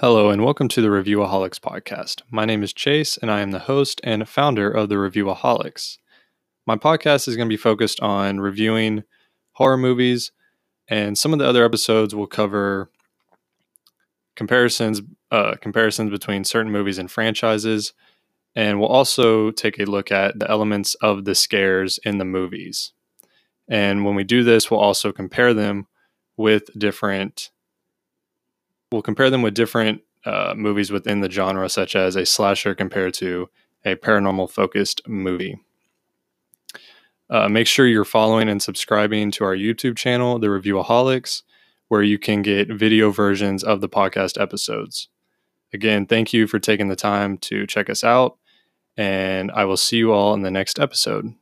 Hello, and welcome to the Reviewaholics podcast. My name is Chase, and I am the host and founder of the Reviewaholics. My podcast is going to be focused on reviewing horror movies, and some of the other episodes will cover comparisons uh, comparisons between certain movies and franchises, and we'll also take a look at the elements of the scares in the movies. And when we do this, we'll also compare them with different we'll compare them with different uh, movies within the genre, such as a slasher compared to a paranormal focused movie. Uh, make sure you're following and subscribing to our YouTube channel, The Reviewaholics, where you can get video versions of the podcast episodes. Again, thank you for taking the time to check us out, and I will see you all in the next episode.